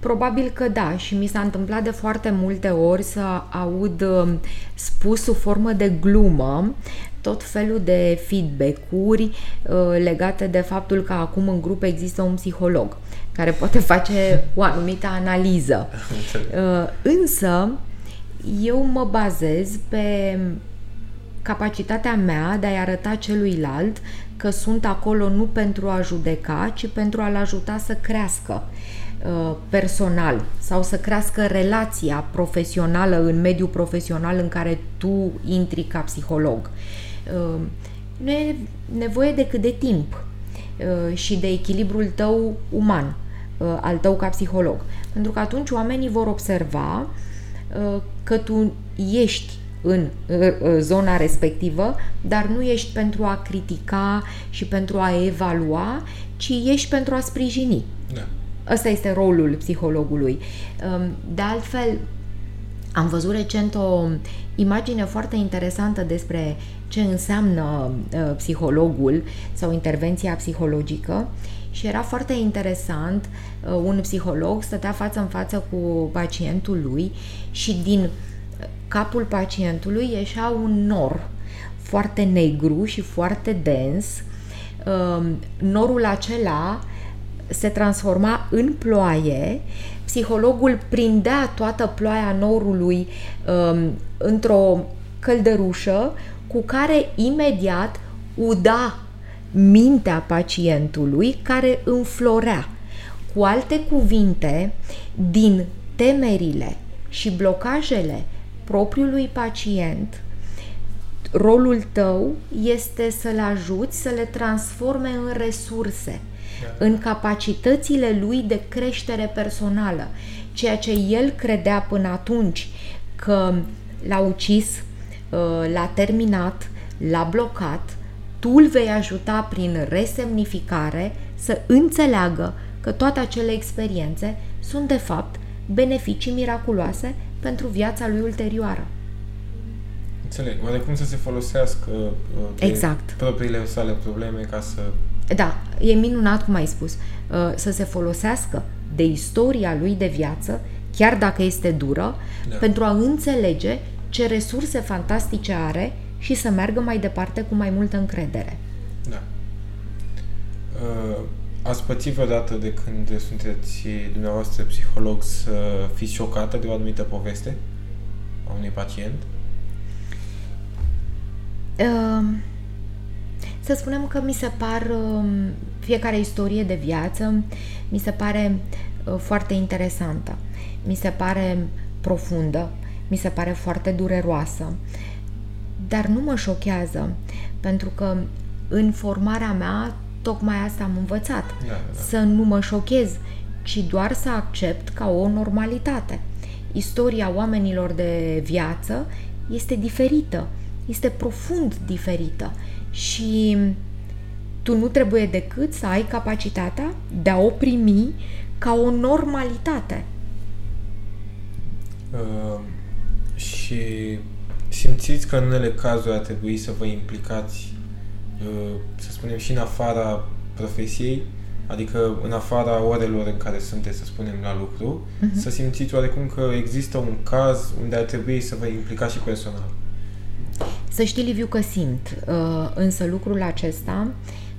probabil că da și mi s-a întâmplat de foarte multe ori să aud um, spus sub formă de glumă tot felul de feedback-uri uh, legate de faptul că acum în grup există un psiholog care poate face o anumită analiză. Uh, însă, eu mă bazez pe capacitatea mea de a-i arăta celuilalt că sunt acolo nu pentru a judeca, ci pentru a-l ajuta să crească uh, personal sau să crească relația profesională în mediul profesional în care tu intri ca psiholog. Uh, nu e nevoie decât de timp uh, și de echilibrul tău uman, al tău ca psiholog. Pentru că atunci oamenii vor observa că tu ești în zona respectivă, dar nu ești pentru a critica și pentru a evalua, ci ești pentru a sprijini. Da. Ăsta este rolul psihologului. Um, de altfel, am văzut recent o imagine foarte interesantă despre ce înseamnă uh, psihologul sau intervenția psihologică și era foarte interesant. Uh, un psiholog stătea față în față cu pacientul lui și din capul pacientului ieșea un nor foarte negru și foarte dens. Um, norul acela se transforma în ploaie, psihologul prindea toată ploaia norului um, într-o căldărușă cu care imediat uda mintea pacientului care înflorea. Cu alte cuvinte, din temerile și blocajele propriului pacient, rolul tău este să-l ajuți să le transforme în resurse, da. în capacitățile lui de creștere personală, ceea ce el credea până atunci că l-a ucis, uh, l-a terminat, l-a blocat, tu îl vei ajuta prin resemnificare să înțeleagă că toate acele experiențe sunt de fapt beneficii miraculoase pentru viața lui ulterioară. Înțeleg. Oare cum să se folosească uh, de exact. propriile sale probleme ca să... Da, e minunat cum ai spus. Uh, să se folosească de istoria lui de viață, chiar dacă este dură, da. pentru a înțelege ce resurse fantastice are și să meargă mai departe cu mai multă încredere. Da. Uh, Ați pățit vreodată de când sunteți dumneavoastră psiholog să fiți șocată de o anumită poveste a unui pacient? Uh, să spunem că mi se par uh, fiecare istorie de viață mi se pare uh, foarte interesantă. Mi se pare profundă, mi se pare foarte dureroasă, dar nu mă șochează, pentru că în formarea mea tocmai asta am învățat, Da, da. să nu mă șochez, ci doar să accept ca o normalitate. Istoria oamenilor de viață este diferită, este profund diferită și tu nu trebuie decât să ai capacitatea de a o primi ca o normalitate. Uh, și simțiți că în unele cazuri ar trebui să vă implicați, uh, să spunem, și în afara profesiei, adică în afara orelor în care sunteți, să spunem, la lucru, Mhm. să simțiți oarecum că există un caz unde ar trebui să vă implicați și personal. Să știi, Liviu, că simt, uh, însă lucrul acesta,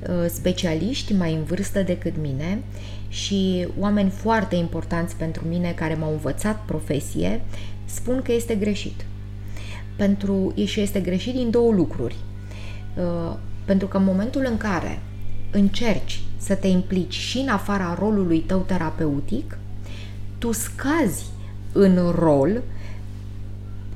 uh, specialiști mai în vârstă decât mine și oameni foarte importanți pentru mine care m-au învățat profesie, spun că este greșit. Pentru, și este greșit din două lucruri. Uh, Pentru că în momentul în care încerci să te implici și în afara rolului tău terapeutic, tu scazi în rol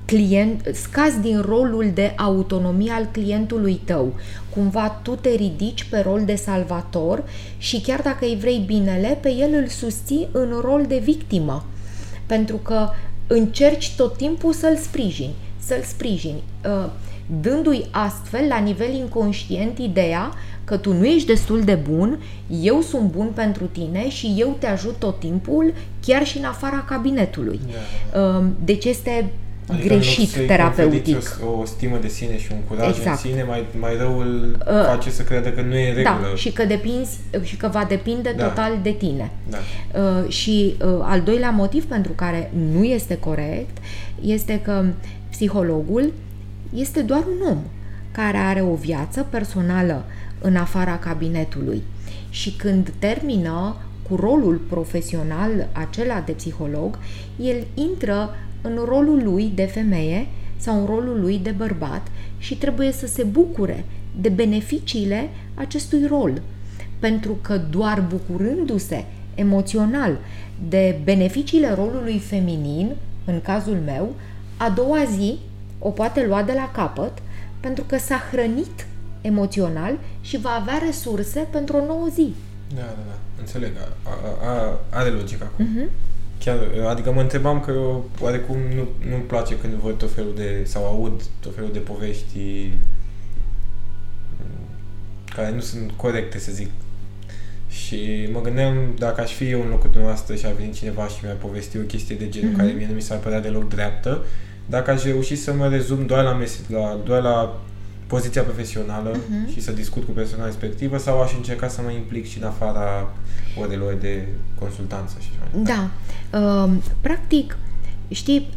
client, scazi din rolul de autonomie al clientului tău. Cumva tu te ridici pe rol de salvator și chiar dacă îi vrei binele, pe el îl susții în rol de victimă. Pentru că încerci tot timpul să-l sprijini, să-l sprijini, uh, dându-i astfel la nivel inconștient ideea că tu nu ești destul de bun, eu sunt bun pentru tine și eu te ajut tot timpul, chiar și în afara cabinetului. Uh, Deci este Adică greșit în loc să-i terapeutic. conferiți O, o stimă de sine și un curaj Exact. în sine, mai, mai rău îl Uh, face să creadă că nu e în regulă. Da, și că depinzi și că va depinde Da. total de tine. Da. Uh, și uh, al doilea motiv pentru care nu este corect este că psihologul este doar un om care are o viață personală în afara cabinetului. Și când termină cu rolul profesional acela de psiholog, el intră în rolul lui de femeie sau în rolul lui de bărbat și trebuie să se bucure de beneficiile acestui rol. Pentru că doar bucurându-se emoțional de beneficiile rolului feminin, în cazul meu, a doua zi o poate lua de la capăt pentru că s-a hrănit emoțional și va avea resurse pentru o nouă zi. Da, da, da. Înțeleg. A, a, a, are logică acum. Mhm. Chiar, adică mă întrebam că eu, oarecum nu, nu-mi place când văd tot felul de, sau aud tot felul de povești mm, care nu sunt corecte, să zic. Și mă gândeam dacă aș fi eu în locul dumneavoastră și a venit cineva și mi-a povestit o chestie de genul Mhm. care mie nu mi s-ar părea deloc dreaptă, dacă aș reuși să mă rezum doar la, mes- la, doar la poziția profesională Mhm. și să discut cu persoana respectivă sau aș încerca să mă implic și în afara orelor de consultanță și așa mai departe. Da. Uh, Practic, știi,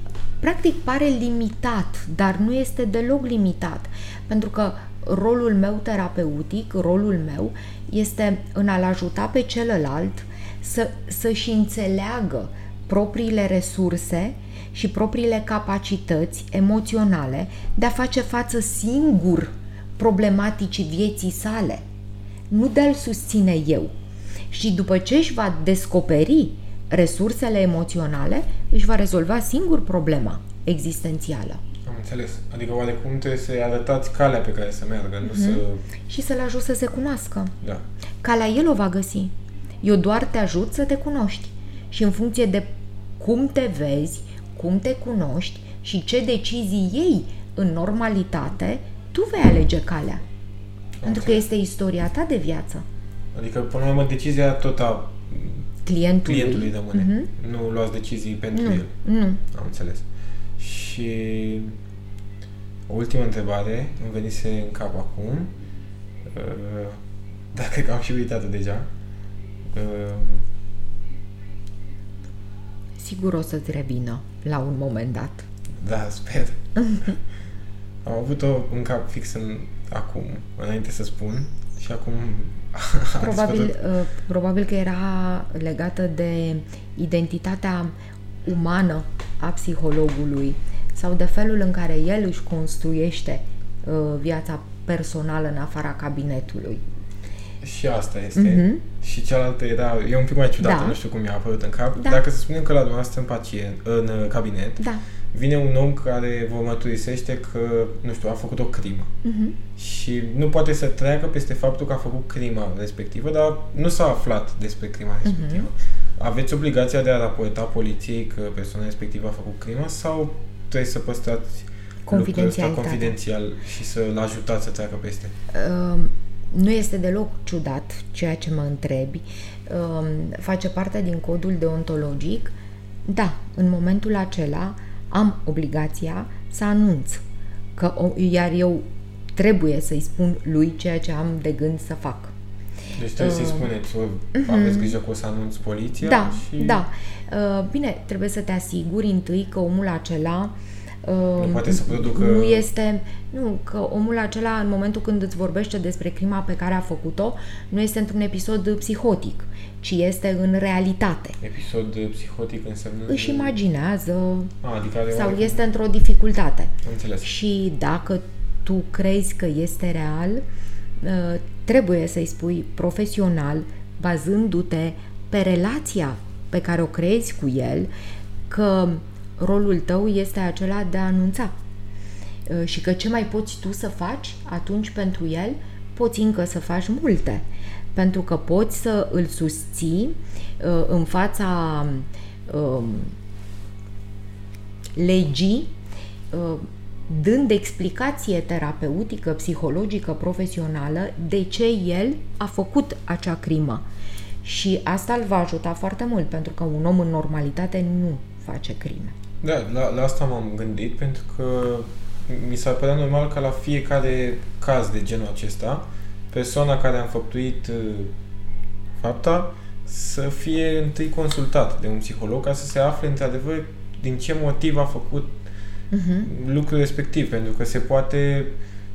practic pare limitat, dar nu este deloc limitat. Pentru că rolul meu terapeutic, rolul meu, este în a-l ajuta pe celălalt să, să-și înțeleagă propriile resurse și propriile capacități emoționale de a face față singur problematicii vieții sale. Nu de a-l susține eu. Și după ce își va descoperi resursele emoționale, își va rezolva singur problema existențială Am înțeles. Adică oarecum trebuie să-i arătați calea pe care să meargă, nu să... și să-l ajut să se cunoască. Da. Calea el o va găsi. Eu doar te ajut să te cunoști. Și în funcție de cum te vezi, cum te cunoști și ce decizii iei în normalitate, tu vei alege calea. Pentru că este istoria ta de viață. Adică, până la urmă, decizia tot a Clientului. clientului rămâne. Mhm. Nu luați decizii pentru Nu, el. nu. Am înțeles. Și o ultimă întrebare îmi venise în cap acum. Uh, Dar cred că am și uitat-o deja. Uh, Sigur o să-ți revină la un moment dat. Da, sper. (laughs) Am avut-o în cap fix în, acum, înainte să spun, și acum (laughs) a Probabil, dispărut. uh, probabil că era legată de identitatea umană a psihologului sau de felul în care el își construiește uh, viața personală în afara cabinetului. Și asta este. Mm-hmm. Și cealaltă era, e un pic mai ciudată, da. nu știu cum mi-a apărut în cap. Da. Dacă să spunem că la dumneavoastră în pacient, în uh, cabinet, da. vine un om care vă mărturisește că, nu știu, a făcut o crimă. Mm-hmm. Și nu poate să treacă peste faptul că a făcut crima respectivă, dar nu s-a aflat despre crima respectivă. Mm-hmm. Aveți obligația de a raporta poliției că persoana respectivă a făcut crima sau trebuie să păstrați confidențial, confidențial și să-l ajutați să treacă peste? Uh, nu este deloc ciudat ceea ce mă întrebi. Uh, face parte din codul deontologic. Da, în momentul acela am obligația să anunț că iar eu trebuie să-i spun lui ceea ce am de gând să fac. Deci trebuie uh, să-i spuneți, uh-huh. aveți grijă că o să anunț poliția? Da, și... da. Uh, bine, trebuie să te asiguri întâi că omul acela nu poate să producă... Nu este... Nu, că omul acela, în momentul când îți vorbește despre crima pe care a făcut-o, nu este într-un episod psihotic, ci este în realitate. Episod psihotic înseamnă... Își imaginează a, adică are sau este într-o dificultate. Înțeles. Și dacă tu crezi că este real, ă, trebuie să-i spui profesional, bazându-te pe relația pe care o crezi cu el, că rolul tău este acela de a anunța. Uh, și că ce mai poți tu să faci atunci pentru el, poți încă să faci multe. Pentru că poți să îl susții uh, în fața um, legii, uh, dând explicație terapeutică, psihologică, profesională de ce el a făcut acea crimă. Și asta îl va ajuta foarte mult, pentru că un om în normalitate nu face crime. Da, la, la asta m-am gândit pentru că mi s-ar părea normal ca la fiecare caz de genul acesta, persoana care a înfăptuit uh, fapta să fie întâi consultat de un psiholog ca să se afle într-adevăr din ce motiv a făcut uh-huh. lucrul respectiv, pentru că se poate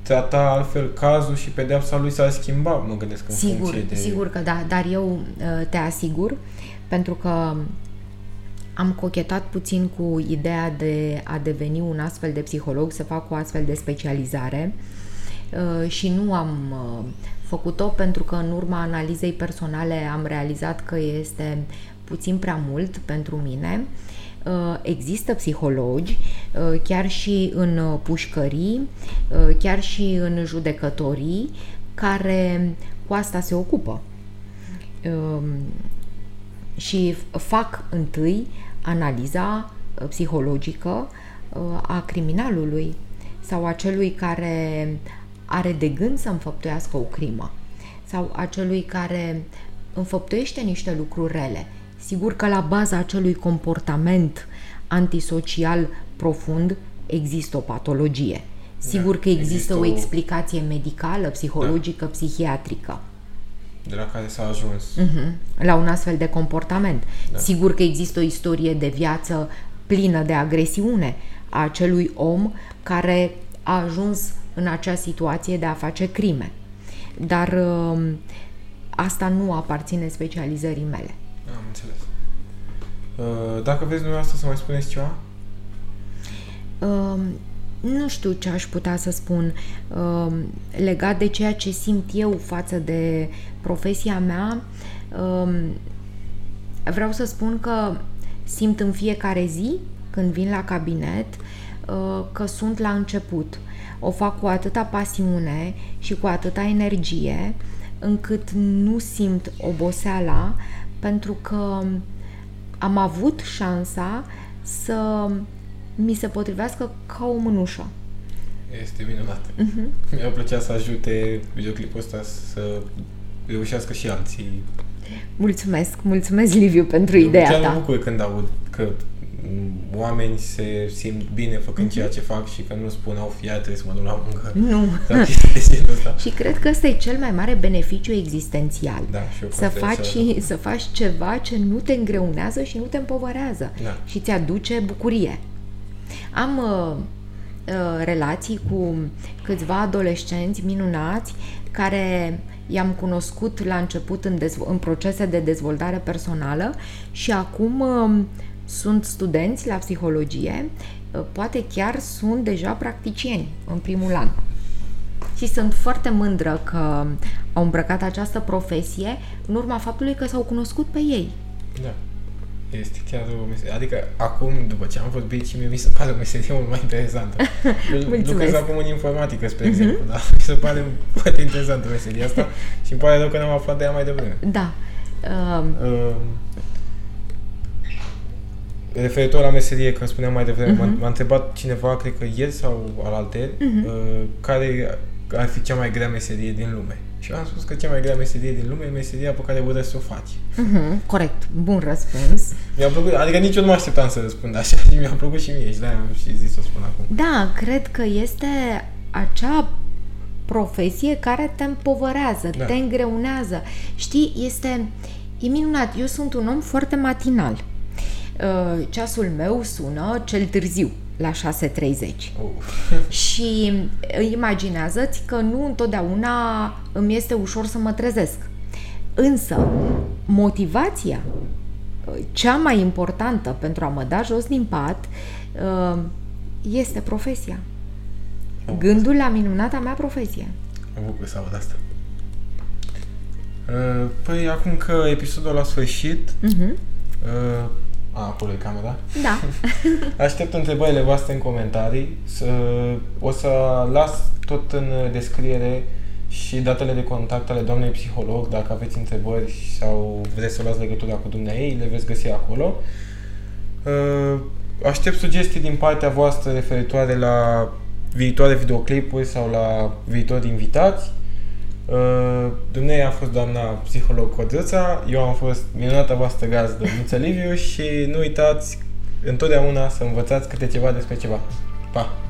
trata altfel cazul și pedeapsa lui s-ar schimba, mă gândesc, în sigur, funcție de... Sigur că da, dar eu uh, te asigur, pentru că am cochetat puțin cu ideea de a deveni un astfel de psiholog, să fac o astfel de specializare. Uh, și nu am uh, făcut-o pentru că în urma analizei personale am realizat că este puțin prea mult pentru mine. Uh, există psihologi, chiar și în pușcării, chiar și în judecătorii, care cu asta se ocupă. Și fac întâi analiza uh, psihologică uh, a criminalului sau a celui care are de gând să înfăptuiască o crimă sau a celui care înfăptuiește niște lucruri rele. Sigur că la baza acelui comportament antisocial profund există o patologie. Sigur da, că există, există o explicație medicală, psihologică, da. psihiatrică de la care s-a ajuns. Uh-huh. La un astfel de comportament. Da. Sigur că există o istorie de viață plină de agresiune a acelui om care a ajuns în acea situație de a face crime. Dar uh, asta nu aparține specializării mele. Am înțeles. Uh, dacă vreți dumneavoastră să mai spuneți ceva? Uh, nu știu ce aș putea să spun uh, legat de ceea ce simt eu față de profesia mea. Uh, vreau să spun că simt în fiecare zi, când vin la cabinet, uh, că sunt la început. O fac cu atâta pasiune și cu atâta energie încât nu simt oboseala pentru că am avut șansa să mi se potrivească ca o mânușă. Este minunat. Uh-huh. Mi-ar plăcea să ajute videoclipul ăsta să reușească și alții. Mulțumesc, mulțumesc Liviu pentru Eu ideea chiar ta. Mă bucur când aud că oameni se simt bine făcând uh-huh. ceea ce fac și că nu spun, au fie trebuie să mă duc la muncă. Nu. (laughs) și cred că ăsta e cel mai mare beneficiu existențial. Da, și să faci, să faci ceva ce nu te îngreunează și nu te împovărează da. și ți aduce bucurie. Am uh, uh, relații cu câțiva adolescenți minunați care i-am cunoscut la început în, dezvo- în procese de dezvoltare personală și acum uh, sunt studenți la psihologie, uh, poate chiar sunt deja practicieni în primul an. și sunt foarte mândră că au îmbrăcat această profesie în urma faptului că s-au cunoscut pe ei. Da. Este chiar o meserie. Adică acum, după ce am vorbit și mie mi se pare o meserie mult mai interesantă. (laughs) Lucrez acum în informatică, spre uh-huh. exemplu, da? Mi se pare foarte interesantă meseria asta (laughs) și îmi pare rău că n-am aflat de ea mai devreme. Da. Uh... Uh, referitor la meserie, că spuneam mai devreme, uh-huh. m-a întrebat cineva, cred că ieri sau al alter, uh-huh. uh, care ar fi cea mai grea meserie din lume. Și am spus că cea mai grea meserie din lume e meseria pe care urăți să o faci. Uh-huh, corect. Bun răspuns. Mi-a plăcut, adică nici eu nu mă așteptam să răspund așa și (laughs) mi-a plăcut și mie și de-aia am și zis să o spun acum. Da, cred că este acea profesie care te împovărează, da. te îngreunează. Știi, este... E minunat. Eu sunt un om foarte matinal. Uh, ceasul meu sună cel târziu la 6.30. Oh. (laughs) și imaginează-ți că nu întotdeauna îmi este ușor să mă trezesc. Însă, motivația cea mai importantă pentru a mă da jos din pat este profesia. Gândul la minunata mea profesie. Mă bucur să aud asta. Păi, acum că episodul a sfârșit, uh-huh. A, acolo e camera? Da. (laughs) Aștept întrebările voastre în comentarii. Să, o să las tot în descriere și datele de contact ale doamnei psiholog, dacă aveți întrebări sau vreți să luați legătura cu ei, le veți găsi acolo. Uh, aștept sugestii din partea voastră referitoare la viitoare videoclipuri sau la viitori invitați. Uh, Dumnezeu a fost doamna psiholog Codruța, eu am fost minunata voastră gazdă Miță Liviu și nu uitați întotdeauna să învățați câte ceva despre ceva. Pa!